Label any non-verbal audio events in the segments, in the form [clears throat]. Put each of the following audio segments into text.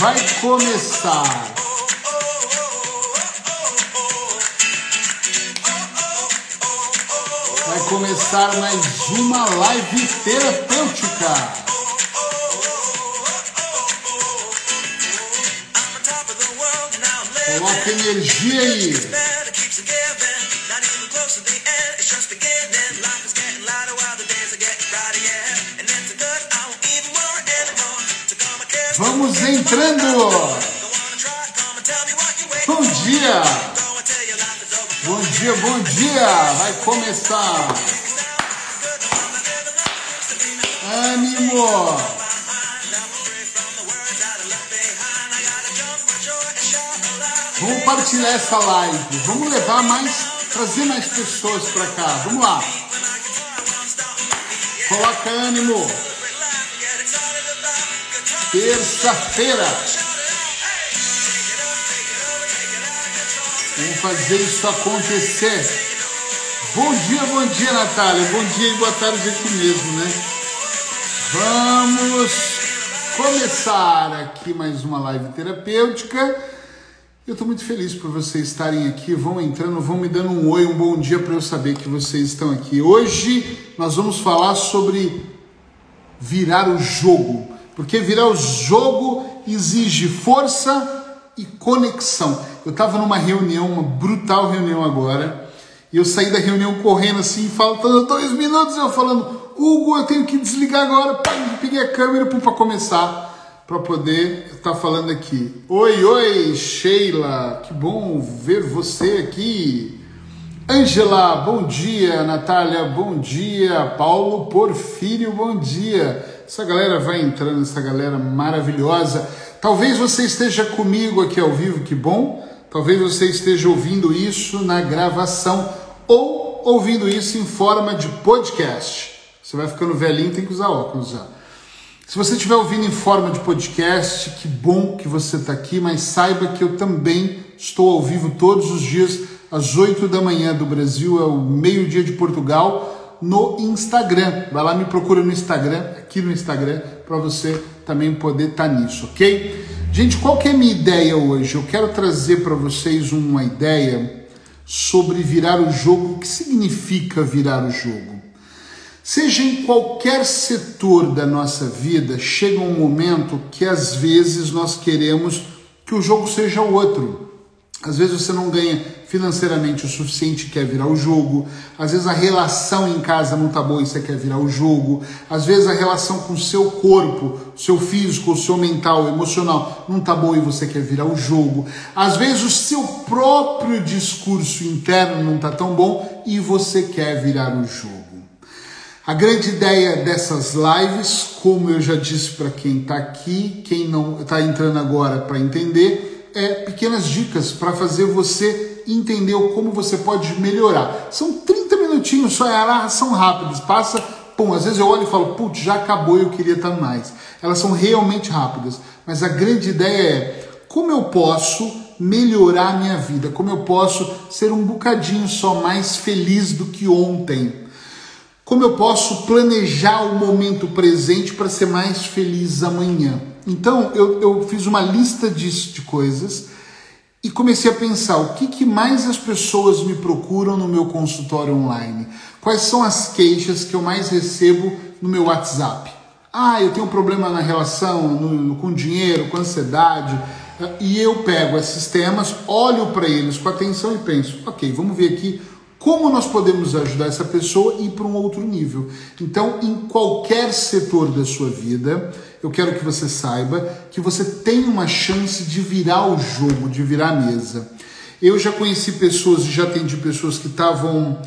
vai começar. Vai começar mais uma live terapêutica. Coloca energia aí. Vamos entrando. Bom dia. Bom dia, bom dia. Vai começar. Ânimo. Vamos compartilhar essa live. Vamos levar mais, trazer mais pessoas para cá. Vamos lá. Coloca ânimo. Terça-feira. Vamos fazer isso acontecer. Bom dia, bom dia, Natália. Bom dia e boa tarde aqui mesmo, né? Vamos começar aqui mais uma live terapêutica. Eu estou muito feliz por vocês estarem aqui. Vão entrando, vão me dando um oi, um bom dia para eu saber que vocês estão aqui. Hoje nós vamos falar sobre virar o jogo, porque virar o jogo exige força e conexão. Eu estava numa reunião, uma brutal reunião agora, e eu saí da reunião correndo assim, faltando dois minutos, eu falando, Hugo, eu tenho que desligar agora. Peguei a câmera para começar para poder estar tá falando aqui. Oi, oi, Sheila, que bom ver você aqui. Angela, bom dia. Natália, bom dia. Paulo Porfírio, bom dia. Essa galera vai entrando, essa galera maravilhosa. Talvez você esteja comigo aqui ao vivo, que bom. Talvez você esteja ouvindo isso na gravação ou ouvindo isso em forma de podcast. Você vai ficando velhinho, tem que usar óculos já. Se você estiver ouvindo em forma de podcast, que bom que você está aqui, mas saiba que eu também estou ao vivo todos os dias, às 8 da manhã do Brasil, é o meio-dia de Portugal, no Instagram. Vai lá, me procura no Instagram, aqui no Instagram, para você também poder estar tá nisso, ok? Gente, qual que é a minha ideia hoje? Eu quero trazer para vocês uma ideia sobre virar o jogo. O que significa virar o jogo? Seja em qualquer setor da nossa vida, chega um momento que às vezes nós queremos que o jogo seja outro. Às vezes você não ganha financeiramente o suficiente e quer virar o jogo. Às vezes a relação em casa não tá boa e você quer virar o jogo. Às vezes a relação com o seu corpo, seu físico, seu mental, emocional não tá boa e você quer virar o jogo. Às vezes o seu próprio discurso interno não tá tão bom e você quer virar o jogo. A grande ideia dessas lives, como eu já disse para quem está aqui, quem não está entrando agora para entender, é pequenas dicas para fazer você entender como você pode melhorar. São 30 minutinhos só, elas são rápidas, passa, pum, às vezes eu olho e falo, putz, já acabou eu queria estar tá mais. Elas são realmente rápidas, mas a grande ideia é como eu posso melhorar a minha vida, como eu posso ser um bocadinho só mais feliz do que ontem. Como eu posso planejar o momento presente para ser mais feliz amanhã? Então eu, eu fiz uma lista de, de coisas e comecei a pensar o que, que mais as pessoas me procuram no meu consultório online. Quais são as queixas que eu mais recebo no meu WhatsApp? Ah, eu tenho um problema na relação no, com dinheiro, com ansiedade. E eu pego esses temas, olho para eles com atenção e penso: ok, vamos ver aqui como nós podemos ajudar essa pessoa a ir para um outro nível? Então, em qualquer setor da sua vida, eu quero que você saiba que você tem uma chance de virar o jogo, de virar a mesa. Eu já conheci pessoas e já atendi pessoas que estavam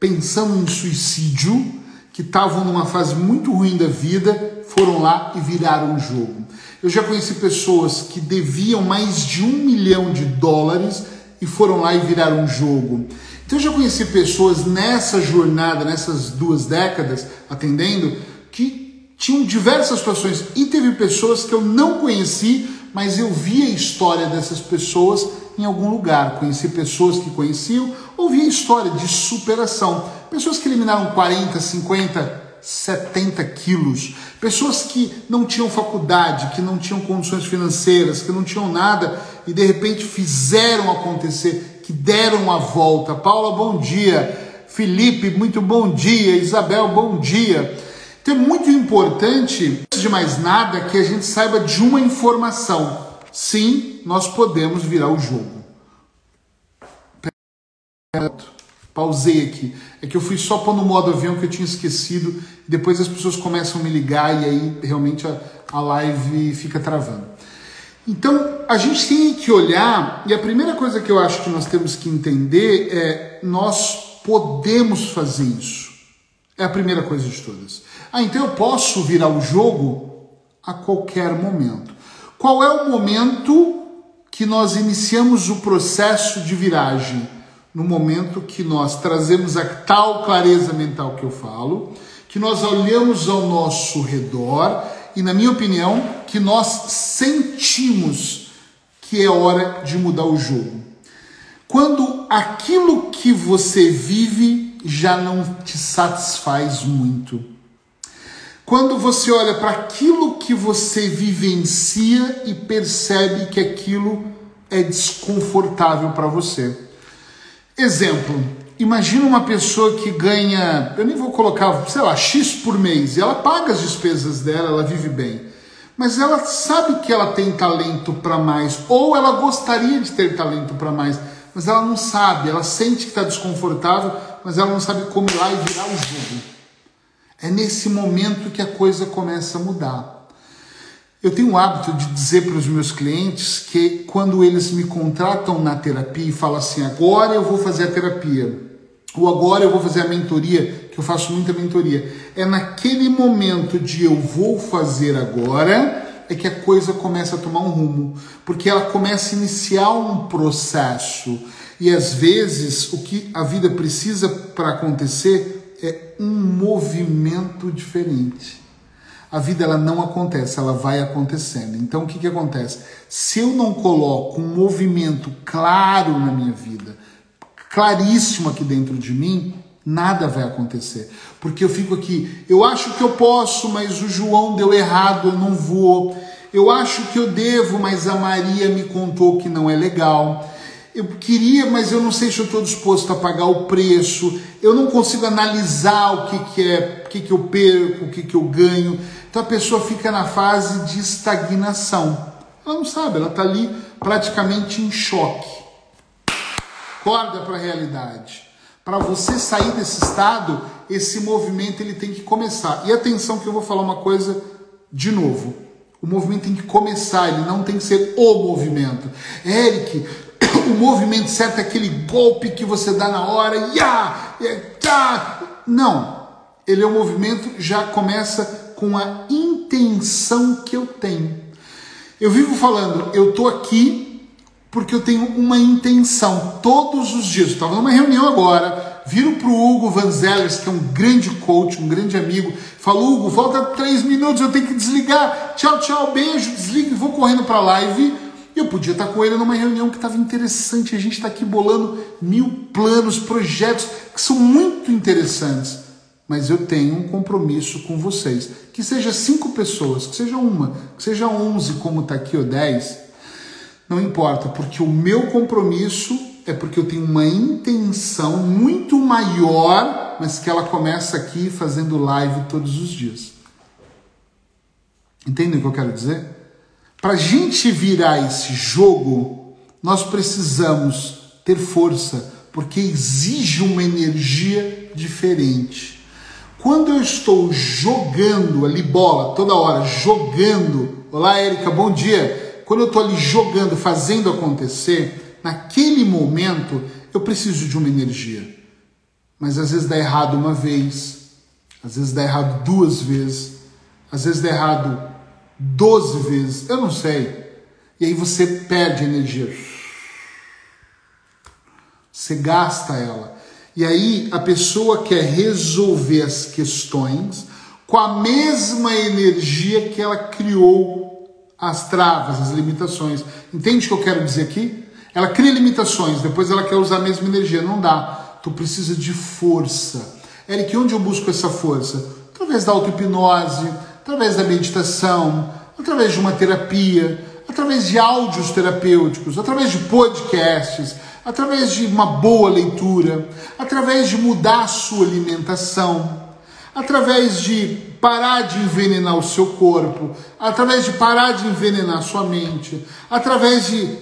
pensando em suicídio, que estavam numa fase muito ruim da vida, foram lá e viraram o jogo. Eu já conheci pessoas que deviam mais de um milhão de dólares e foram lá e viraram um jogo. Então eu já conheci pessoas nessa jornada, nessas duas décadas, atendendo, que tinham diversas situações. E teve pessoas que eu não conheci, mas eu vi a história dessas pessoas em algum lugar. Conheci pessoas que conheciam, ouvi a história de superação. Pessoas que eliminaram 40, 50, 70 quilos. Pessoas que não tinham faculdade, que não tinham condições financeiras, que não tinham nada e de repente fizeram acontecer, que deram a volta. Paula, bom dia. Felipe, muito bom dia. Isabel, bom dia. Então é muito importante, antes de mais nada, que a gente saiba de uma informação. Sim, nós podemos virar o jogo. Pausei aqui. É que eu fui só pôr no modo avião que eu tinha esquecido. Depois as pessoas começam a me ligar e aí realmente a, a live fica travando. Então a gente tem que olhar, e a primeira coisa que eu acho que nós temos que entender é: nós podemos fazer isso. É a primeira coisa de todas. Ah, então eu posso virar o jogo a qualquer momento. Qual é o momento que nós iniciamos o processo de viragem? no momento que nós trazemos a tal clareza mental que eu falo, que nós olhamos ao nosso redor e, na minha opinião, que nós sentimos que é hora de mudar o jogo. Quando aquilo que você vive já não te satisfaz muito. Quando você olha para aquilo que você vivencia e percebe que aquilo é desconfortável para você. Exemplo, imagina uma pessoa que ganha, eu nem vou colocar, sei lá, X por mês, e ela paga as despesas dela, ela vive bem. Mas ela sabe que ela tem talento para mais, ou ela gostaria de ter talento para mais, mas ela não sabe, ela sente que está desconfortável, mas ela não sabe como ir lá e virar o jogo. É nesse momento que a coisa começa a mudar. Eu tenho o hábito de dizer para os meus clientes que quando eles me contratam na terapia e falam assim, agora eu vou fazer a terapia, ou agora eu vou fazer a mentoria, que eu faço muita mentoria, é naquele momento de eu vou fazer agora é que a coisa começa a tomar um rumo, porque ela começa a iniciar um processo. E às vezes o que a vida precisa para acontecer é um movimento diferente a vida ela não acontece, ela vai acontecendo. Então o que, que acontece? Se eu não coloco um movimento claro na minha vida, claríssimo aqui dentro de mim, nada vai acontecer. Porque eu fico aqui, eu acho que eu posso, mas o João deu errado, eu não vou. Eu acho que eu devo, mas a Maria me contou que não é legal. Eu queria, mas eu não sei se eu estou disposto a pagar o preço. Eu não consigo analisar o que, que é, o que, que eu perco, o que, que eu ganho. Então a pessoa fica na fase de estagnação. Ela não sabe, ela está ali praticamente em choque. Acorda para a realidade. Para você sair desse estado, esse movimento ele tem que começar. E atenção que eu vou falar uma coisa de novo. O movimento tem que começar, ele não tem que ser o movimento. Eric, [coughs] o movimento certo é aquele golpe que você dá na hora, ya, tá. Não. Ele é um movimento já começa com a intenção que eu tenho. Eu vivo falando, eu estou aqui porque eu tenho uma intenção todos os dias. Estava numa reunião agora, viro para o Hugo Vanzellers, que é um grande coach, um grande amigo, falo, Hugo, volta três minutos, eu tenho que desligar. Tchau, tchau, beijo, desligo e vou correndo para a live. Eu podia estar com ele numa reunião que estava interessante. A gente está aqui bolando mil planos, projetos que são muito interessantes mas eu tenho um compromisso com vocês. Que seja cinco pessoas, que seja uma, que seja onze, como está aqui, ou dez, não importa, porque o meu compromisso é porque eu tenho uma intenção muito maior, mas que ela começa aqui fazendo live todos os dias. Entendem o que eu quero dizer? Para a gente virar esse jogo, nós precisamos ter força, porque exige uma energia diferente. Quando eu estou jogando ali bola, toda hora, jogando. Olá, Érica, bom dia. Quando eu estou ali jogando, fazendo acontecer, naquele momento eu preciso de uma energia. Mas às vezes dá errado uma vez, às vezes dá errado duas vezes, às vezes dá errado doze vezes, eu não sei. E aí você perde energia. Você gasta ela. E aí a pessoa quer resolver as questões com a mesma energia que ela criou as travas, as limitações. Entende o que eu quero dizer aqui? Ela cria limitações, depois ela quer usar a mesma energia. Não dá. Tu precisa de força. Eric, onde eu busco essa força? através da auto-hipnose, através da meditação, através de uma terapia, através de áudios terapêuticos, através de podcasts, através de uma boa leitura, através de mudar a sua alimentação, através de parar de envenenar o seu corpo, através de parar de envenenar sua mente, através de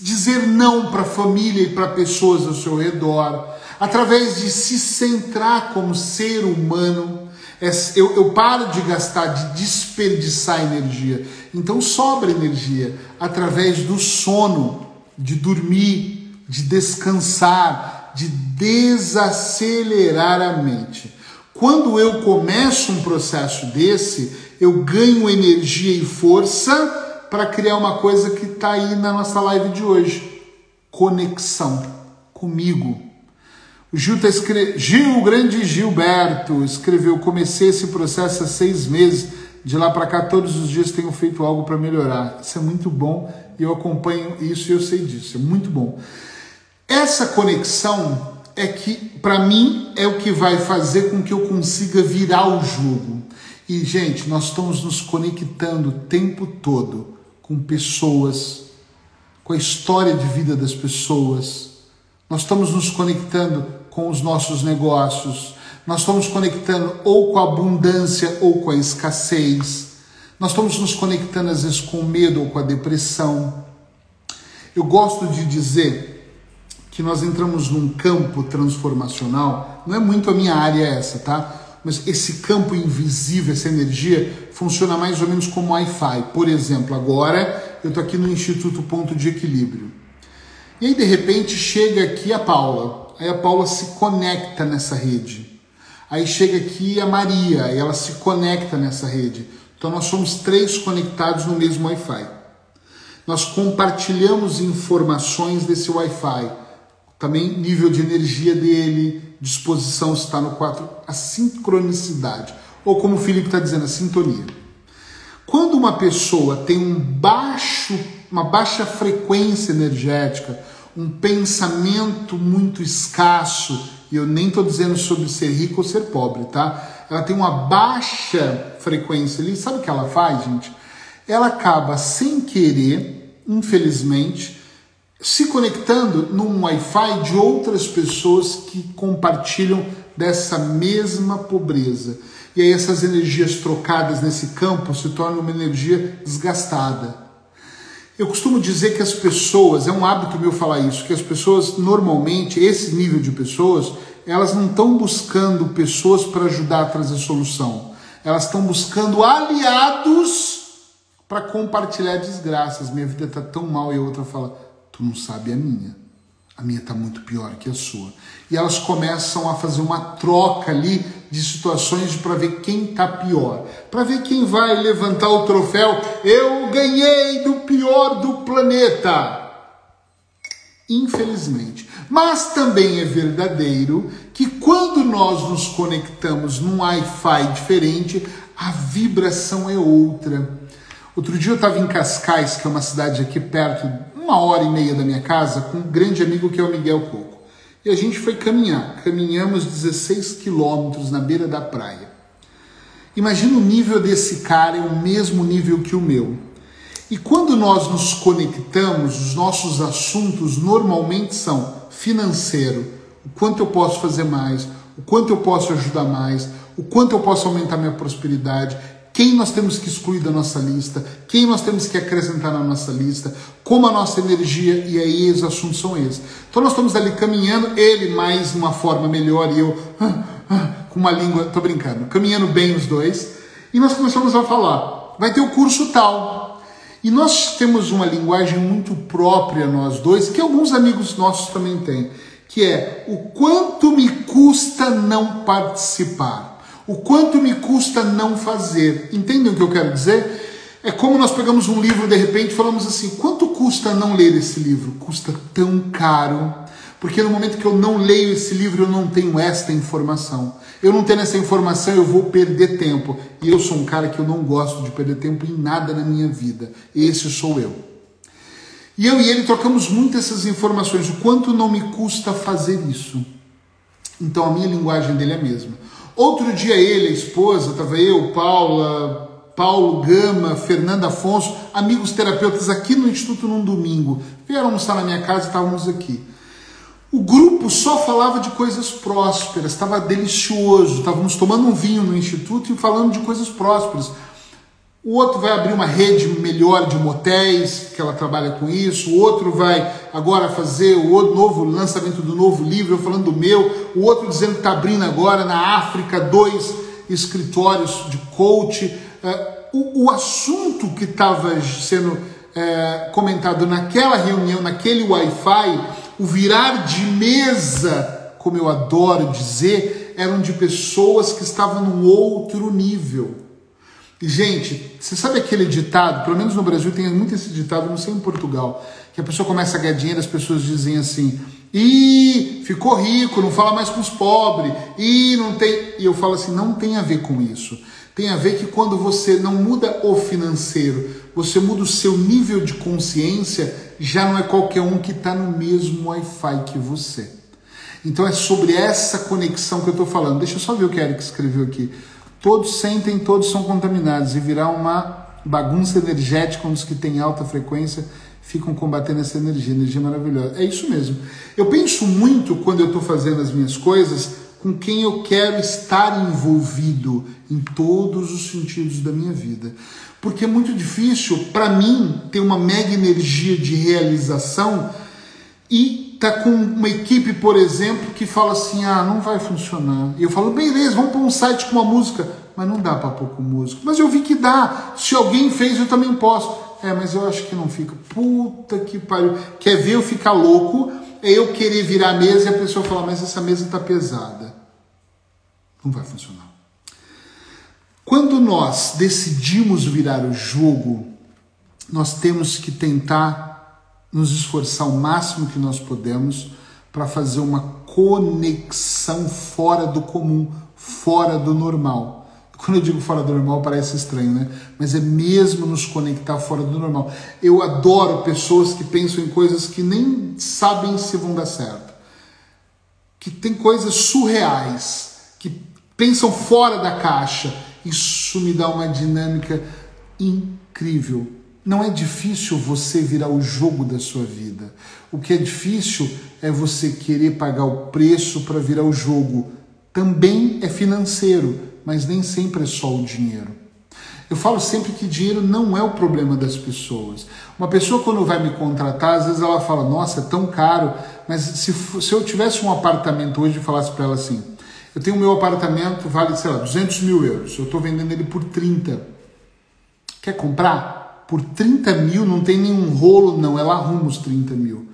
dizer não para a família e para pessoas ao seu redor, através de se centrar como ser humano. É, eu, eu paro de gastar, de desperdiçar energia. Então sobra energia através do sono, de dormir, de descansar, de desacelerar a mente. Quando eu começo um processo desse, eu ganho energia e força para criar uma coisa que está aí na nossa live de hoje: conexão comigo. O Gil, tá escre... Gil, o grande Gilberto, escreveu: Comecei esse processo há seis meses. De lá para cá, todos os dias tenho feito algo para melhorar. Isso é muito bom e eu acompanho isso e eu sei disso. É muito bom. Essa conexão é que, para mim, é o que vai fazer com que eu consiga virar o jogo. E, gente, nós estamos nos conectando o tempo todo com pessoas, com a história de vida das pessoas. Nós estamos nos conectando com os nossos negócios. Nós estamos conectando ou com a abundância ou com a escassez. Nós estamos nos conectando às vezes com o medo ou com a depressão. Eu gosto de dizer que nós entramos num campo transformacional, não é muito a minha área essa, tá? Mas esse campo invisível, essa energia, funciona mais ou menos como Wi-Fi. Por exemplo, agora eu estou aqui no Instituto Ponto de Equilíbrio. E aí, de repente, chega aqui a Paula. Aí a Paula se conecta nessa rede. Aí chega aqui a Maria, e ela se conecta nessa rede. Então nós somos três conectados no mesmo Wi-Fi. Nós compartilhamos informações desse Wi-Fi também nível de energia dele, disposição está no 4, a sincronicidade, ou como o Felipe está dizendo, a sintonia. Quando uma pessoa tem um baixo, uma baixa frequência energética, um pensamento muito escasso, e eu nem estou dizendo sobre ser rico ou ser pobre, tá? Ela tem uma baixa frequência ali, sabe o que ela faz, gente? Ela acaba sem querer, infelizmente, se conectando num Wi-Fi de outras pessoas que compartilham dessa mesma pobreza. E aí essas energias trocadas nesse campo se tornam uma energia desgastada. Eu costumo dizer que as pessoas, é um hábito meu falar isso, que as pessoas normalmente, esse nível de pessoas, elas não estão buscando pessoas para ajudar a trazer solução. Elas estão buscando aliados para compartilhar desgraças. Minha vida está tão mal e a outra fala: não sabe a minha. A minha está muito pior que a sua. E elas começam a fazer uma troca ali de situações para ver quem está pior. Para ver quem vai levantar o troféu. Eu ganhei do pior do planeta. Infelizmente. Mas também é verdadeiro que quando nós nos conectamos num Wi-Fi diferente, a vibração é outra. Outro dia eu estava em Cascais, que é uma cidade aqui perto uma hora e meia da minha casa com um grande amigo que é o Miguel Coco. E a gente foi caminhar. Caminhamos 16 quilômetros na beira da praia. Imagina o nível desse cara, é o mesmo nível que o meu. E quando nós nos conectamos, os nossos assuntos normalmente são financeiro, o quanto eu posso fazer mais, o quanto eu posso ajudar mais, o quanto eu posso aumentar minha prosperidade, quem nós temos que excluir da nossa lista, quem nós temos que acrescentar na nossa lista, como a nossa energia, e aí os assuntos são esses. Então nós estamos ali caminhando, ele mais uma forma melhor e eu ah, ah, com uma língua, tô brincando, caminhando bem os dois, e nós começamos a falar, vai ter o curso tal. E nós temos uma linguagem muito própria, nós dois, que alguns amigos nossos também têm, que é o quanto me custa não participar. O quanto me custa não fazer? Entendem o que eu quero dizer? É como nós pegamos um livro de repente e falamos assim: quanto custa não ler esse livro? Custa tão caro. Porque no momento que eu não leio esse livro, eu não tenho esta informação. Eu não tendo essa informação, eu vou perder tempo. E eu sou um cara que eu não gosto de perder tempo em nada na minha vida. Esse sou eu. E eu e ele trocamos muito essas informações. O quanto não me custa fazer isso. Então a minha linguagem dele é a mesma. Outro dia ele, a esposa, tava eu, Paula, Paulo Gama, Fernanda Afonso, amigos terapeutas aqui no Instituto num domingo. Vieram almoçar na minha casa e estávamos aqui. O grupo só falava de coisas prósperas, estava delicioso. Estávamos tomando um vinho no Instituto e falando de coisas prósperas. O outro vai abrir uma rede melhor de motéis, que ela trabalha com isso. O outro vai agora fazer o novo lançamento do novo livro, eu falando do meu. O outro dizendo que está abrindo agora na África dois escritórios de coach. É, o, o assunto que estava sendo é, comentado naquela reunião, naquele Wi-Fi, o virar de mesa, como eu adoro dizer, eram de pessoas que estavam num outro nível. Gente, você sabe aquele ditado, pelo menos no Brasil tem muito esse ditado, não sei em Portugal, que a pessoa começa a ganhar dinheiro, as pessoas dizem assim, e ficou rico, não fala mais com os pobres, e não tem. E eu falo assim, não tem a ver com isso. Tem a ver que quando você não muda o financeiro, você muda o seu nível de consciência, já não é qualquer um que está no mesmo Wi-Fi que você. Então é sobre essa conexão que eu estou falando. Deixa eu só ver o que Eric escreveu aqui. Todos sentem, todos são contaminados e virar uma bagunça energética onde os que têm alta frequência ficam combatendo essa energia, energia maravilhosa. É isso mesmo. Eu penso muito quando eu estou fazendo as minhas coisas com quem eu quero estar envolvido em todos os sentidos da minha vida. Porque é muito difícil para mim ter uma mega energia de realização e tá com uma equipe, por exemplo, que fala assim: ah, não vai funcionar. E eu falo: beleza, vamos para um site com uma música. Mas não dá para pôr com música. Mas eu vi que dá. Se alguém fez, eu também posso. É, mas eu acho que não fica. Puta que pariu. Quer ver eu ficar louco? É eu querer virar a mesa e a pessoa falar: mas essa mesa está pesada. Não vai funcionar. Quando nós decidimos virar o jogo, nós temos que tentar nos esforçar o máximo que nós podemos para fazer uma conexão fora do comum, fora do normal. Quando eu digo fora do normal parece estranho, né? Mas é mesmo nos conectar fora do normal. Eu adoro pessoas que pensam em coisas que nem sabem se vão dar certo. Que tem coisas surreais, que pensam fora da caixa. Isso me dá uma dinâmica incrível. Não é difícil você virar o jogo da sua vida. O que é difícil é você querer pagar o preço para virar o jogo. Também é financeiro, mas nem sempre é só o dinheiro. Eu falo sempre que dinheiro não é o problema das pessoas. Uma pessoa, quando vai me contratar, às vezes ela fala: Nossa, é tão caro. Mas se, se eu tivesse um apartamento hoje e falasse para ela assim: Eu tenho meu apartamento, vale, sei lá, 200 mil euros. Eu estou vendendo ele por 30. Quer comprar? Por 30 mil não tem nenhum rolo, não. Ela arruma os 30 mil.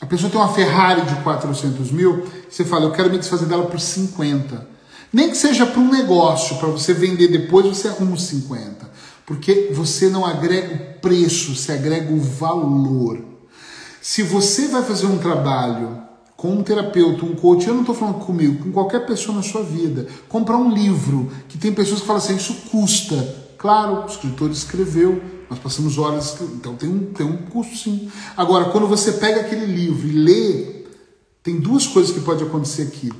A pessoa tem uma Ferrari de 400 mil, você fala, eu quero me desfazer dela por 50. Nem que seja para um negócio, para você vender depois, você arruma os 50. Porque você não agrega o preço, você agrega o valor. Se você vai fazer um trabalho com um terapeuta, um coach, eu não estou falando comigo, com qualquer pessoa na sua vida, comprar um livro, que tem pessoas que falam assim, isso custa. Claro, o escritor escreveu, nós passamos horas, então tem um, tem um custo sim. Agora, quando você pega aquele livro e lê, tem duas coisas que pode acontecer aqui.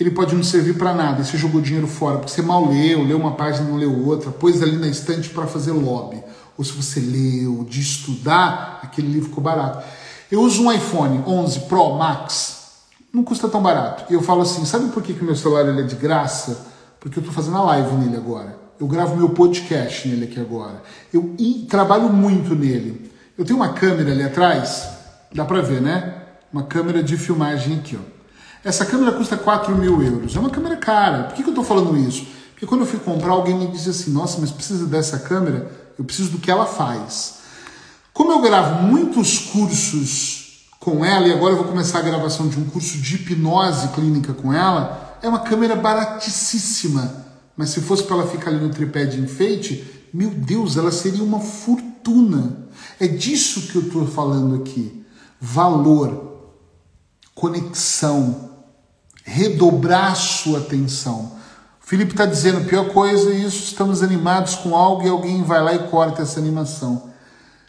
Ele pode não servir para nada, e você jogou dinheiro fora, porque você mal leu, leu uma página não leu outra, pôs ali na estante para fazer lobby. Ou se você leu de estudar, aquele livro ficou barato. Eu uso um iPhone 11 Pro Max, não custa tão barato. E eu falo assim, sabe por que, o meu celular ele é de graça? Porque eu estou fazendo a live nele agora. Eu gravo meu podcast nele aqui agora. Eu trabalho muito nele. Eu tenho uma câmera ali atrás, dá para ver, né? Uma câmera de filmagem aqui, ó. Essa câmera custa 4 mil euros. É uma câmera cara. Por que, que eu estou falando isso? Porque quando eu fui comprar, alguém me disse assim: Nossa, mas precisa dessa câmera? Eu preciso do que ela faz. Como eu gravo muitos cursos com ela, e agora eu vou começar a gravação de um curso de hipnose clínica com ela, é uma câmera baratíssima. Mas se fosse para ela ficar ali no tripé de enfeite, meu Deus, ela seria uma fortuna. É disso que eu estou falando aqui. Valor, conexão, redobrar sua atenção. O Felipe está dizendo, pior coisa é isso, estamos animados com algo e alguém vai lá e corta essa animação.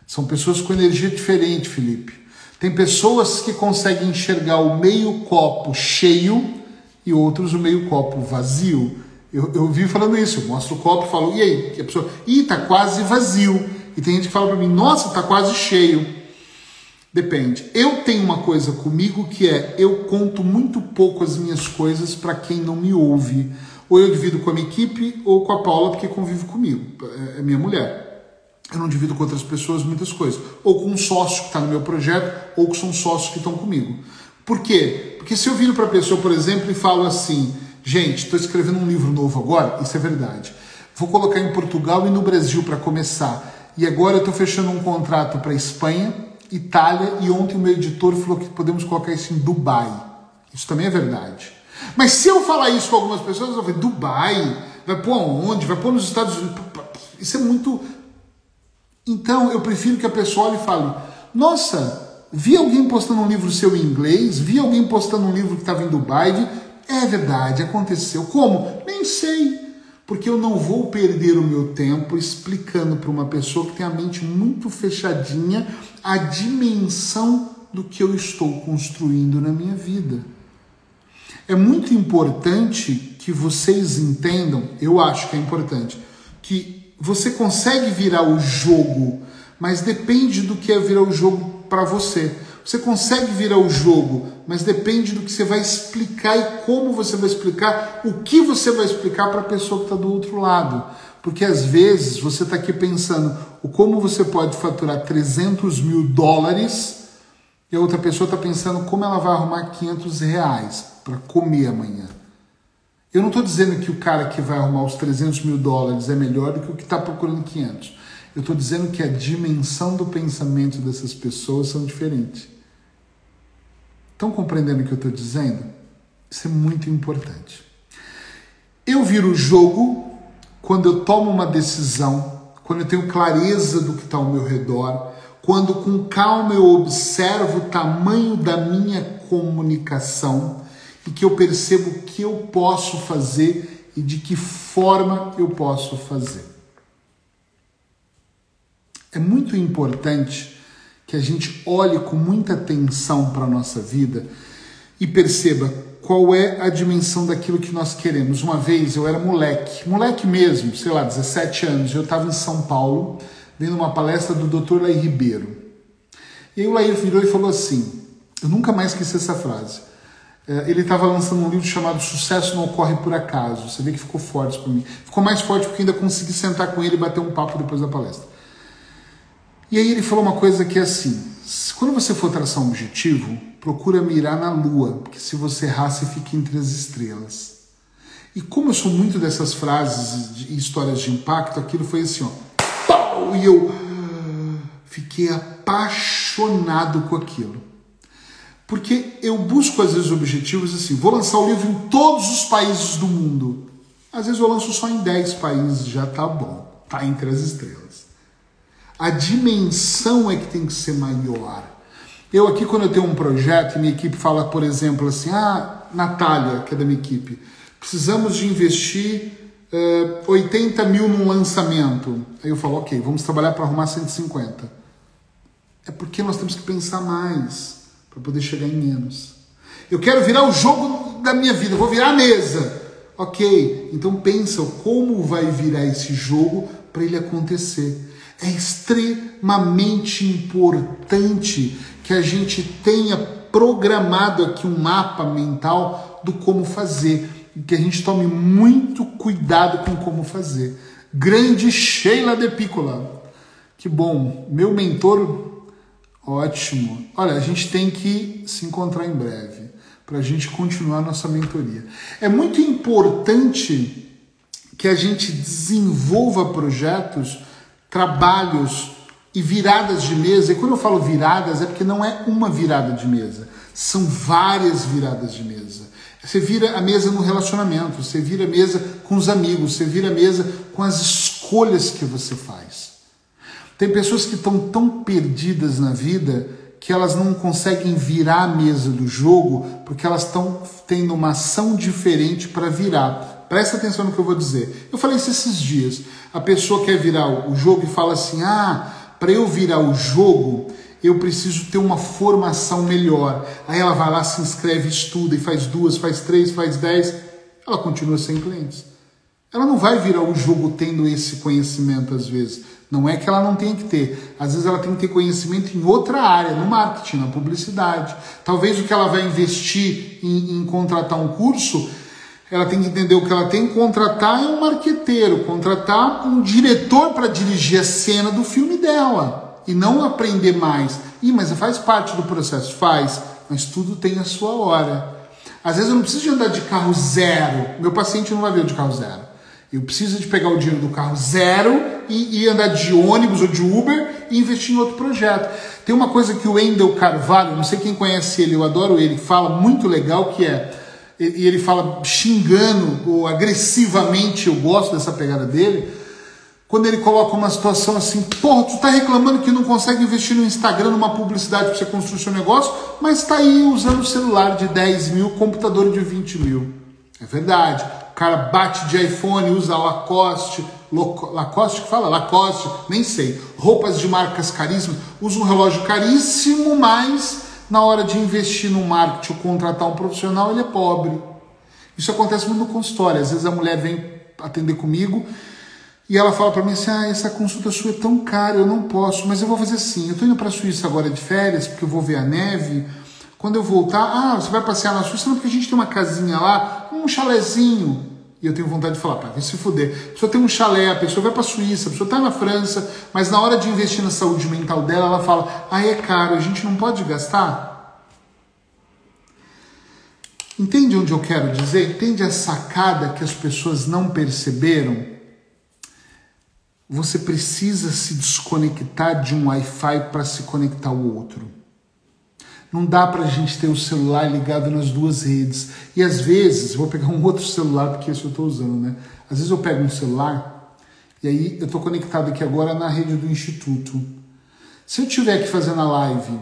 São pessoas com energia diferente, Felipe. Tem pessoas que conseguem enxergar o meio copo cheio e outros o meio copo vazio. Eu, eu vi falando isso, eu mostro o copo e falo, e aí? E a pessoa, ih, tá quase vazio. E tem gente que fala para mim, nossa, tá quase cheio. Depende. Eu tenho uma coisa comigo que é eu conto muito pouco as minhas coisas para quem não me ouve. Ou eu divido com a minha equipe ou com a Paula, porque convive comigo, é, é minha mulher. Eu não divido com outras pessoas muitas coisas. Ou com um sócio que está no meu projeto, ou que são sócios que estão comigo. Por quê? Porque se eu viro para a pessoa, por exemplo, e falo assim, gente, estou escrevendo um livro novo agora, isso é verdade. Vou colocar em Portugal e no Brasil para começar. E agora eu estou fechando um contrato para Espanha, Itália e ontem o meu editor falou que podemos colocar isso em Dubai. Isso também é verdade. Mas se eu falar isso com algumas pessoas, vou ver, Dubai, vai pôr aonde? Vai pôr nos Estados Unidos? Isso é muito. Então eu prefiro que a pessoa olhe e fale: Nossa, vi alguém postando um livro seu em inglês, vi alguém postando um livro que estava em Dubai. É verdade, aconteceu. Como? Nem sei. Porque eu não vou perder o meu tempo explicando para uma pessoa que tem a mente muito fechadinha a dimensão do que eu estou construindo na minha vida. É muito importante que vocês entendam, eu acho que é importante, que você consegue virar o jogo, mas depende do que é virar o jogo para você. Você consegue virar o jogo, mas depende do que você vai explicar e como você vai explicar, o que você vai explicar para a pessoa que está do outro lado. Porque às vezes você está aqui pensando o como você pode faturar 300 mil dólares e a outra pessoa está pensando como ela vai arrumar 500 reais para comer amanhã. Eu não estou dizendo que o cara que vai arrumar os 300 mil dólares é melhor do que o que está procurando 500. Eu estou dizendo que a dimensão do pensamento dessas pessoas são diferentes. Estão compreendendo o que eu estou dizendo? Isso é muito importante. Eu viro o jogo quando eu tomo uma decisão, quando eu tenho clareza do que está ao meu redor, quando com calma eu observo o tamanho da minha comunicação e que eu percebo o que eu posso fazer e de que forma eu posso fazer. É muito importante que a gente olhe com muita atenção para a nossa vida e perceba qual é a dimensão daquilo que nós queremos. Uma vez eu era moleque, moleque mesmo, sei lá, 17 anos, eu estava em São Paulo vendo uma palestra do Dr. Lair Ribeiro. E aí o Lair virou e falou assim: eu nunca mais esqueci essa frase. É, ele estava lançando um livro chamado Sucesso Não Ocorre Por Acaso. Você vê que ficou forte para mim. Ficou mais forte porque ainda consegui sentar com ele e bater um papo depois da palestra. E aí ele falou uma coisa que é assim: quando você for traçar um objetivo, procura mirar na lua, porque se você errar, você fica entre as estrelas. E como eu sou muito dessas frases e histórias de impacto, aquilo foi assim, ó uau! E eu fiquei apaixonado com aquilo. Porque eu busco às vezes objetivos assim, vou lançar o livro em todos os países do mundo. Às vezes eu lanço só em 10 países, já tá bom, tá entre as estrelas. A dimensão é que tem que ser maior. Eu aqui, quando eu tenho um projeto, minha equipe fala, por exemplo, assim, ah, Natália, que é da minha equipe, precisamos de investir uh, eh, 80 mil num lançamento. Aí eu falo, ok, vamos trabalhar para arrumar 150. É porque nós temos que pensar mais para poder chegar em menos. Eu quero virar o jogo da minha vida, vou virar a mesa. Ok, então pensa como vai virar esse jogo para ele acontecer. É extremamente importante que a gente tenha programado aqui um mapa mental do como fazer e que a gente tome muito cuidado com como fazer. Grande Sheila de Piccola. Que bom. Meu mentor, ótimo. Olha, a gente tem que se encontrar em breve para a gente continuar nossa mentoria. É muito importante que a gente desenvolva projetos, trabalhos e viradas de mesa. E quando eu falo viradas, é porque não é uma virada de mesa, são várias viradas de mesa. Você vira a mesa no relacionamento, você vira a mesa com os amigos, você vira a mesa com as escolhas que você faz. Tem pessoas que estão tão perdidas na vida que elas não conseguem virar a mesa do jogo porque elas estão tendo uma ação diferente para virar. Presta atenção no que eu vou dizer. Eu falei isso esses dias. A pessoa quer virar o jogo e fala assim: ah, para eu virar o jogo, eu preciso ter uma formação melhor. Aí ela vai lá, se inscreve, estuda e faz duas, faz três, faz dez. Ela continua sem clientes. Ela não vai virar o jogo tendo esse conhecimento às vezes. Não é que ela não tenha que ter. Às vezes ela tem que ter conhecimento em outra área, no marketing, na publicidade. Talvez o que ela vai investir em, em contratar um curso, ela tem que entender o que ela tem contratar é um marqueteiro, contratar um diretor para dirigir a cena do filme dela. E não aprender mais. Ih, mas faz parte do processo. Faz, mas tudo tem a sua hora. Às vezes eu não preciso de andar de carro zero. Meu paciente não vai ver de carro zero. Eu preciso de pegar o dinheiro do carro zero e, e, andar de ônibus ou de Uber e investir em outro projeto. Tem uma coisa que o Wendel Carvalho, não sei quem conhece ele, eu adoro ele, fala muito legal que é, e ele fala xingando ou agressivamente, eu gosto dessa pegada dele, quando ele coloca uma situação assim, porra, tu tá reclamando que não consegue investir no Instagram, numa publicidade para você construir seu negócio, mas tá aí usando o celular de 10 mil, computador de 20 mil. É verdade. O cara bate de iPhone, usa Lacoste, Lacoste que fala? Lacoste, nem sei. Roupas de marcas caríssimas, usa um relógio caríssimo, mas na hora de investir no marketing ou contratar um profissional, ele é pobre. Isso acontece muito no consultório. Às vezes a mulher vem atender comigo e ela fala para mim assim: ah, essa consulta sua é tão cara, eu não posso, mas eu vou fazer assim. Eu tô indo para a Suíça agora de férias, porque eu vou ver a neve. Quando eu voltar, ah, você vai passear na Suíça? Não, porque a gente tem uma casinha lá, um chalezinho. E eu tenho vontade de falar, pá, vai se fuder. A pessoa tem um chalé, a pessoa vai para a Suíça, a pessoa está na França, mas na hora de investir na saúde mental dela, ela fala, ah, é caro, a gente não pode gastar? Entende onde eu quero dizer? Entende a sacada que as pessoas não perceberam? Você precisa se desconectar de um Wi-Fi para se conectar ao outro. Não dá para a gente ter o celular ligado nas duas redes. E às vezes, vou pegar um outro celular, porque esse eu estou usando, né? Às vezes eu pego um celular e aí eu estou conectado aqui agora na rede do Instituto. Se eu tiver que fazer na live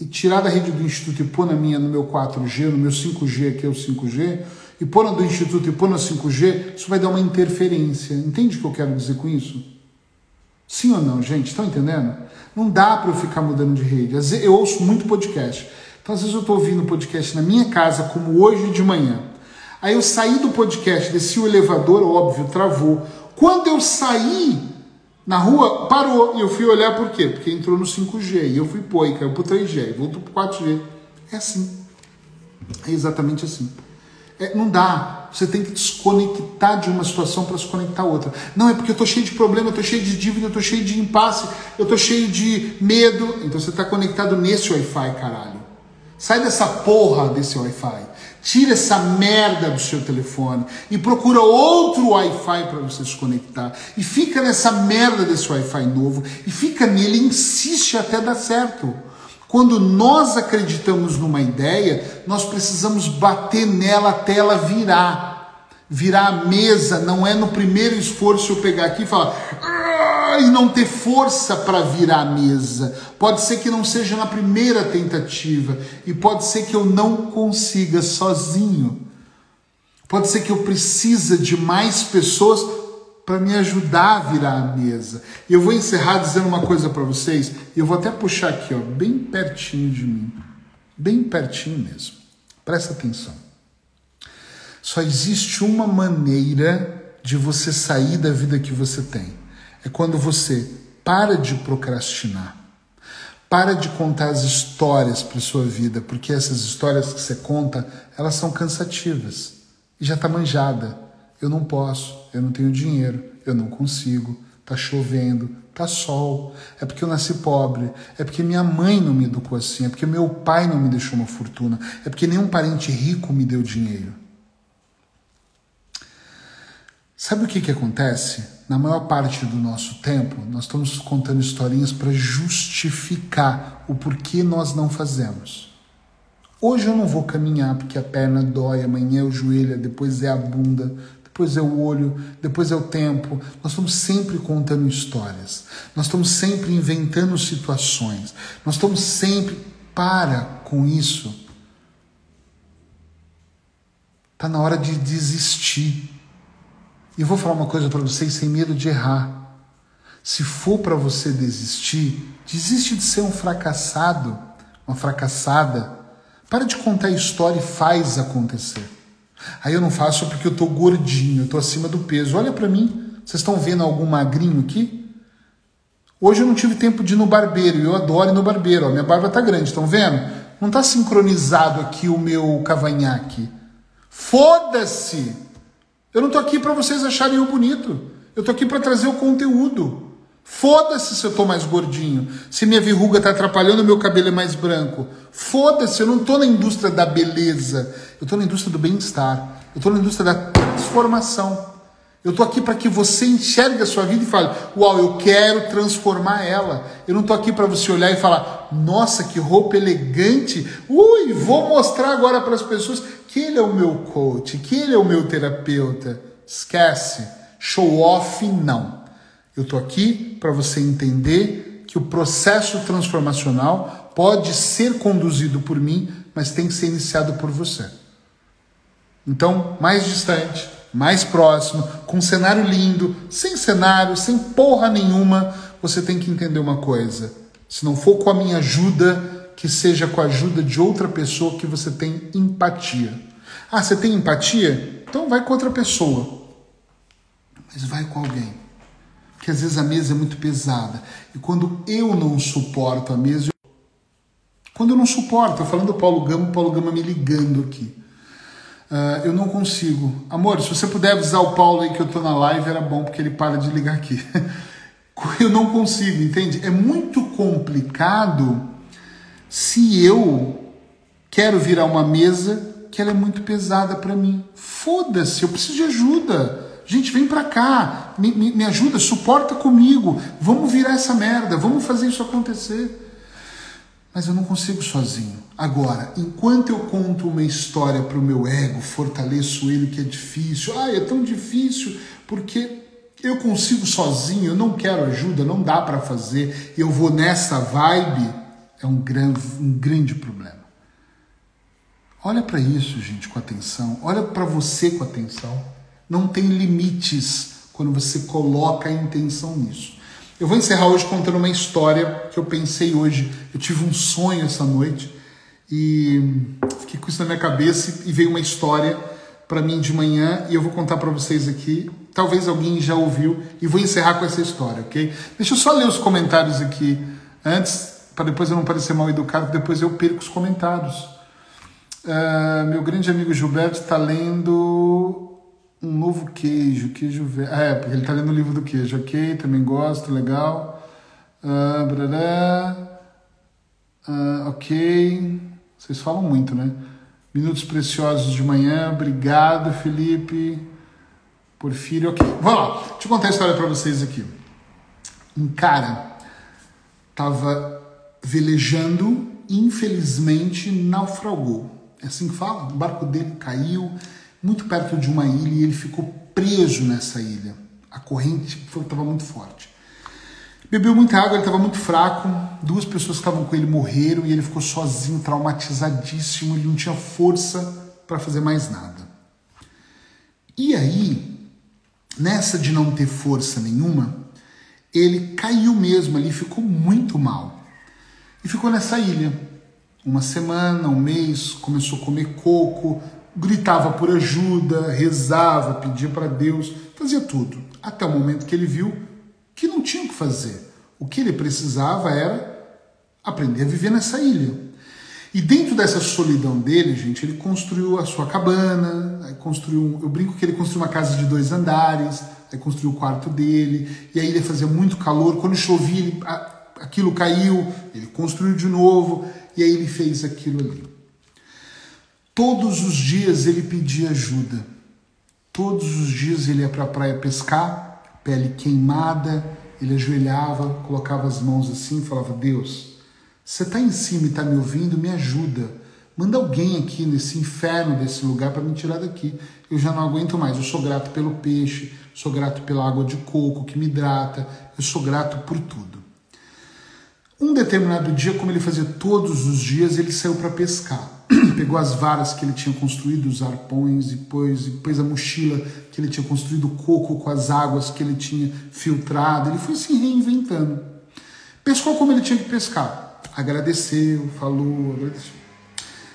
e tirar da rede do Instituto e pôr na minha, no meu 4G, no meu 5G, que é o 5G, e pôr na do Instituto e pôr na 5G, isso vai dar uma interferência. Entende o que eu quero dizer com isso? Sim ou não, gente? Estão entendendo? Não dá para eu ficar mudando de rede. Eu ouço muito podcast. Então, às vezes, eu estou ouvindo podcast na minha casa, como hoje de manhã. Aí eu saí do podcast, desci o elevador, óbvio, travou. Quando eu saí na rua, parou. E eu fui olhar por quê? Porque entrou no 5G. E eu fui pô, e caiu pro 3G, e voltou pro 4G. É assim. É exatamente assim. É, não dá. Você tem que desconectar de uma situação para se conectar a outra. Não, é porque eu estou cheio de problema, eu estou cheio de dívida, eu estou cheio de impasse, eu estou cheio de medo. Então você está conectado nesse Wi-Fi, caralho. Sai dessa porra desse Wi-Fi. Tira essa merda do seu telefone e procura outro Wi-Fi para você se conectar. E fica nessa merda desse Wi-Fi novo e fica nele insiste até dar certo. Quando nós acreditamos numa ideia, nós precisamos bater nela até ela virar. Virar a mesa não é no primeiro esforço eu pegar aqui e falar ah", e não ter força para virar a mesa. Pode ser que não seja na primeira tentativa e pode ser que eu não consiga sozinho. Pode ser que eu precise de mais pessoas para me ajudar a virar a mesa. Eu vou encerrar dizendo uma coisa para vocês, eu vou até puxar aqui, ó, bem pertinho de mim. Bem pertinho mesmo. Presta atenção. Só existe uma maneira de você sair da vida que você tem. É quando você para de procrastinar. Para de contar as histórias para sua vida, porque essas histórias que você conta, elas são cansativas e já está manjada eu não posso, eu não tenho dinheiro, eu não consigo, tá chovendo, tá sol, é porque eu nasci pobre, é porque minha mãe não me educou assim, é porque meu pai não me deixou uma fortuna, é porque nenhum parente rico me deu dinheiro. Sabe o que, que acontece? Na maior parte do nosso tempo, nós estamos contando historinhas para justificar o porquê nós não fazemos. Hoje eu não vou caminhar porque a perna dói, amanhã é o joelho, depois é a bunda, depois é o olho, depois é o tempo. Nós estamos sempre contando histórias, nós estamos sempre inventando situações, nós estamos sempre. Para com isso. Está na hora de desistir. E eu vou falar uma coisa para vocês sem medo de errar. Se for para você desistir, desiste de ser um fracassado, uma fracassada. Para de contar a história e faz acontecer. Aí eu não faço porque eu tô gordinho, eu tô acima do peso. Olha para mim, vocês estão vendo algum magrinho aqui? Hoje eu não tive tempo de ir no barbeiro, eu adoro ir no barbeiro. Ó, minha barba tá grande, estão vendo? Não tá sincronizado aqui o meu cavanhaque. Foda-se! Eu não tô aqui para vocês acharem eu bonito. Eu tô aqui para trazer o conteúdo. Foda-se se eu tô mais gordinho, se minha verruga tá atrapalhando, meu cabelo é mais branco. Foda-se, eu não tô na indústria da beleza. Eu tô na indústria do bem-estar. Eu tô na indústria da transformação. Eu tô aqui para que você enxergue a sua vida e fale: "Uau, eu quero transformar ela". Eu não tô aqui para você olhar e falar: "Nossa, que roupa elegante. Ui, vou mostrar agora para as pessoas que ele é o meu coach, que ele é o meu terapeuta". Esquece. Show off não. Eu estou aqui para você entender que o processo transformacional pode ser conduzido por mim, mas tem que ser iniciado por você. Então, mais distante, mais próximo, com um cenário lindo, sem cenário, sem porra nenhuma, você tem que entender uma coisa. Se não for com a minha ajuda, que seja com a ajuda de outra pessoa que você tem empatia. Ah, você tem empatia? Então vai com outra pessoa. Mas vai com alguém que às vezes a mesa é muito pesada. E quando eu não suporto a mesa, eu... quando eu não suporto, eu falando do Paulo Gama, o Paulo Gama me ligando aqui. Uh, eu não consigo. Amor, se você puder avisar o Paulo aí que eu tô na live, era bom, porque ele para de ligar aqui. [laughs] eu não consigo, entende? É muito complicado se eu quero virar uma mesa que ela é muito pesada para mim. Foda-se, eu preciso de ajuda. Gente, vem para cá, me, me, me ajuda, suporta comigo, vamos virar essa merda, vamos fazer isso acontecer. Mas eu não consigo sozinho. Agora, enquanto eu conto uma história para o meu ego, fortaleço ele que é difícil, ah, é tão difícil porque eu consigo sozinho, eu não quero ajuda, não dá para fazer, eu vou nessa vibe, é um, gran, um grande problema. Olha para isso, gente, com atenção. Olha para você com atenção não tem limites quando você coloca a intenção nisso. Eu vou encerrar hoje contando uma história que eu pensei hoje. Eu tive um sonho essa noite e fiquei com isso na minha cabeça e veio uma história para mim de manhã e eu vou contar para vocês aqui. Talvez alguém já ouviu e vou encerrar com essa história, ok? Deixa eu só ler os comentários aqui antes, para depois eu não parecer mal educado, depois eu perco os comentários. Uh, meu grande amigo Gilberto está lendo um novo queijo, queijo velho. Ah, é, porque ele está lendo o livro do queijo. Ok, também gosto, legal. Uh, brará, uh, ok. Vocês falam muito, né? Minutos preciosos de manhã. Obrigado, Felipe. Porfírio, ok. Vamos lá. Deixa eu contar a história para vocês aqui. Um cara tava velejando, infelizmente naufragou. É assim que fala? O barco dele caiu muito perto de uma ilha e ele ficou preso nessa ilha. A corrente estava muito forte. Bebeu muita água, ele estava muito fraco. Duas pessoas que estavam com ele morreram e ele ficou sozinho, traumatizadíssimo. Ele não tinha força para fazer mais nada. E aí, nessa de não ter força nenhuma, ele caiu mesmo ali, ficou muito mal. E ficou nessa ilha. Uma semana, um mês, começou a comer coco, gritava por ajuda, rezava, pedia para Deus, fazia tudo. Até o momento que ele viu que não tinha o que fazer. O que ele precisava era aprender a viver nessa ilha. E dentro dessa solidão dele, gente, ele construiu a sua cabana, construiu, eu brinco que ele construiu uma casa de dois andares, aí construiu o quarto dele, e aí ele fazia muito calor, quando chovia, ele, aquilo caiu, ele construiu de novo, e aí ele fez aquilo ali. Todos os dias ele pedia ajuda. Todos os dias ele ia para a praia pescar, pele queimada, ele ajoelhava, colocava as mãos assim e falava: Deus, você está em cima e está me ouvindo, me ajuda. Manda alguém aqui nesse inferno desse lugar para me tirar daqui. Eu já não aguento mais. Eu sou grato pelo peixe, sou grato pela água de coco que me hidrata, eu sou grato por tudo. Um determinado dia, como ele fazia todos os dias, ele saiu para pescar. [clears throat] pegou as varas que ele tinha construído, os arpões, e depois, e depois a mochila que ele tinha construído, o coco com as águas que ele tinha filtrado. Ele foi se reinventando. Pescou como ele tinha que pescar. Agradeceu, falou, agradeceu.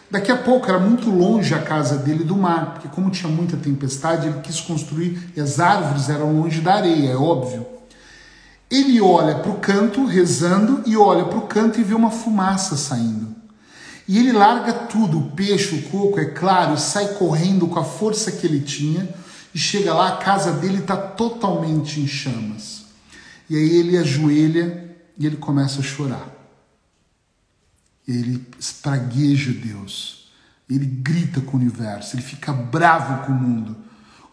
Daqui a pouco era muito longe a casa dele do mar, porque como tinha muita tempestade, ele quis construir e as árvores eram longe da areia, é óbvio. Ele olha para o canto rezando e olha para o canto e vê uma fumaça saindo. E ele larga tudo, o peixe, o coco, é claro, e sai correndo com a força que ele tinha e chega lá, a casa dele está totalmente em chamas. E aí ele ajoelha e ele começa a chorar. Ele espragueja Deus. Ele grita com o universo, ele fica bravo com o mundo.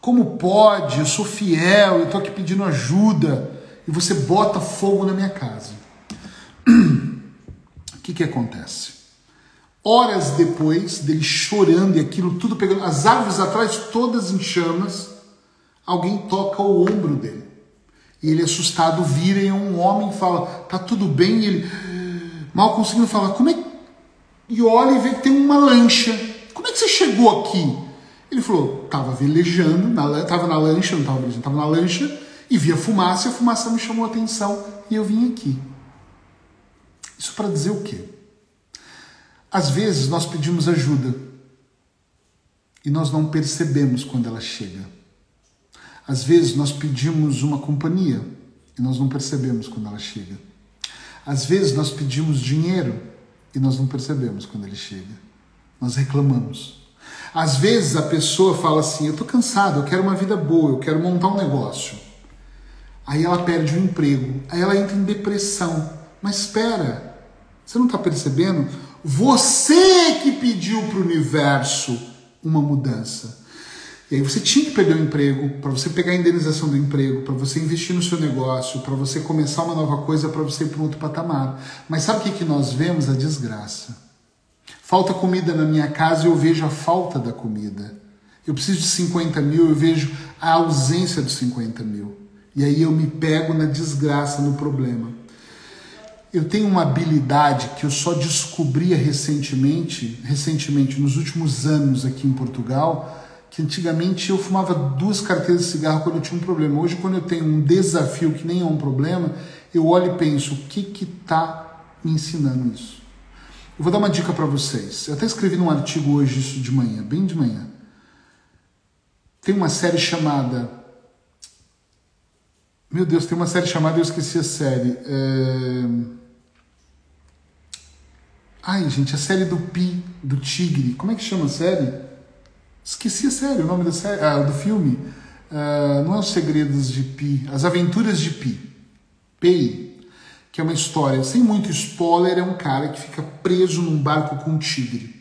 Como pode? Eu sou fiel, eu estou aqui pedindo ajuda e você bota fogo na minha casa. [clears throat] O que, que acontece? Horas depois dele chorando e aquilo tudo pegando, as árvores atrás todas em chamas, alguém toca o ombro dele. E ele, assustado, vira e um homem fala: Tá tudo bem? E ele, mal conseguindo falar: Como é. E olha e vê que tem uma lancha. Como é que você chegou aqui? Ele falou: Tava velejando, na, tava na lancha, não tava velejando, tava na lancha, e via fumaça, e a fumaça me chamou a atenção e eu vim aqui. Isso para dizer o quê? Às vezes nós pedimos ajuda e nós não percebemos quando ela chega. Às vezes nós pedimos uma companhia e nós não percebemos quando ela chega. Às vezes nós pedimos dinheiro e nós não percebemos quando ele chega. Nós reclamamos. Às vezes a pessoa fala assim: Eu estou cansado, eu quero uma vida boa, eu quero montar um negócio. Aí ela perde o emprego, aí ela entra em depressão. Mas espera, você não está percebendo? Você que pediu para o universo uma mudança. E aí você tinha que perder o emprego, para você pegar a indenização do emprego, para você investir no seu negócio, para você começar uma nova coisa, para você ir para um outro patamar. Mas sabe o que, que nós vemos? A desgraça. Falta comida na minha casa e eu vejo a falta da comida. Eu preciso de 50 mil, eu vejo a ausência dos 50 mil. E aí eu me pego na desgraça, no problema. Eu tenho uma habilidade que eu só descobria recentemente, recentemente, nos últimos anos aqui em Portugal, que antigamente eu fumava duas carteiras de cigarro quando eu tinha um problema. Hoje, quando eu tenho um desafio que nem é um problema, eu olho e penso, o que que tá me ensinando isso? Eu vou dar uma dica para vocês. Eu até escrevi num artigo hoje isso de manhã, bem de manhã. Tem uma série chamada Meu Deus, tem uma série chamada, eu esqueci a série. É... Ai, gente, a série do Pi, do Tigre. Como é que chama a série? Esqueci a série, o nome da série, ah, do filme. Ah, não é Os Segredos de Pi, As Aventuras de Pi. Pi, que é uma história, sem muito spoiler, é um cara que fica preso num barco com um tigre.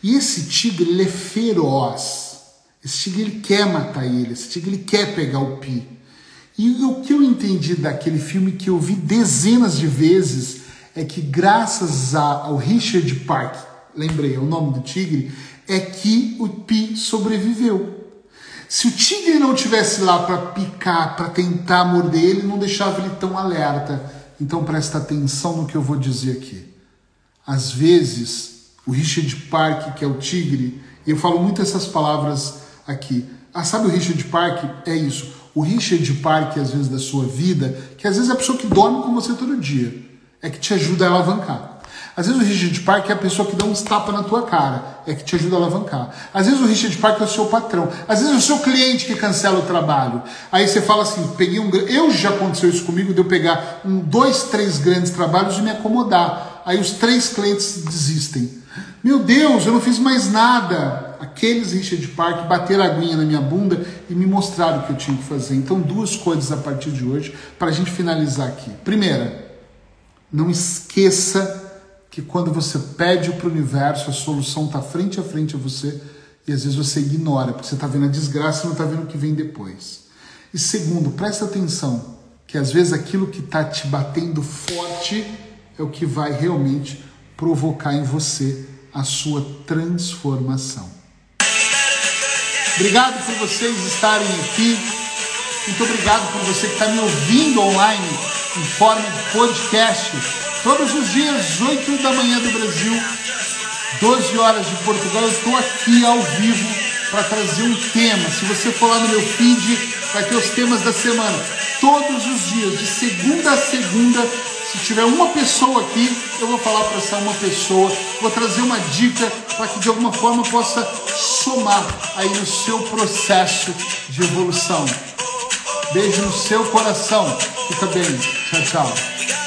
E esse tigre, ele é feroz. Esse tigre, ele quer matar ele. Esse tigre, ele quer pegar o Pi. E o que eu entendi daquele filme que eu vi dezenas de vezes é que graças ao Richard Park, lembrei, é o nome do tigre, é que o Pi sobreviveu. Se o tigre não tivesse lá para picar, para tentar morder ele, não deixava ele tão alerta. Então presta atenção no que eu vou dizer aqui. Às vezes, o Richard Park, que é o tigre, eu falo muito essas palavras aqui. Ah, sabe o Richard Park? É isso. O Richard Park, às vezes, da sua vida, que às vezes é a pessoa que dorme com você todo dia é que te ajuda a alavancar. Às vezes o Richard Park é a pessoa que dá uns tapas na tua cara, é que te ajuda a alavancar. Às vezes o Richard Park é o seu patrão. Às vezes é o seu cliente que cancela o trabalho. Aí você fala assim, peguei um. Eu já aconteceu isso comigo de eu pegar um, dois, três grandes trabalhos e me acomodar. Aí os três clientes desistem. Meu Deus, eu não fiz mais nada. Aqueles Richard Park bateram a aguinha na minha bunda e me mostraram o que eu tinha que fazer. Então, duas coisas a partir de hoje para a gente finalizar aqui. Primeira, não esqueça que quando você pede para o universo, a solução está frente a frente a você e às vezes você ignora, porque você está vendo a desgraça e não está vendo o que vem depois. E segundo, presta atenção, que às vezes aquilo que está te batendo forte é o que vai realmente provocar em você a sua transformação. Obrigado por vocês estarem aqui. Muito obrigado por você que está me ouvindo online em forma de podcast, todos os dias, 8 da manhã do Brasil, 12 horas de Portugal, eu estou aqui ao vivo para trazer um tema. Se você for lá no meu feed, vai ter os temas da semana. Todos os dias, de segunda a segunda, se tiver uma pessoa aqui, eu vou falar para essa uma pessoa, vou trazer uma dica para que de alguma forma possa somar aí no seu processo de evolução. Beijo no seu coração. Fica bem. Tchau, tchau.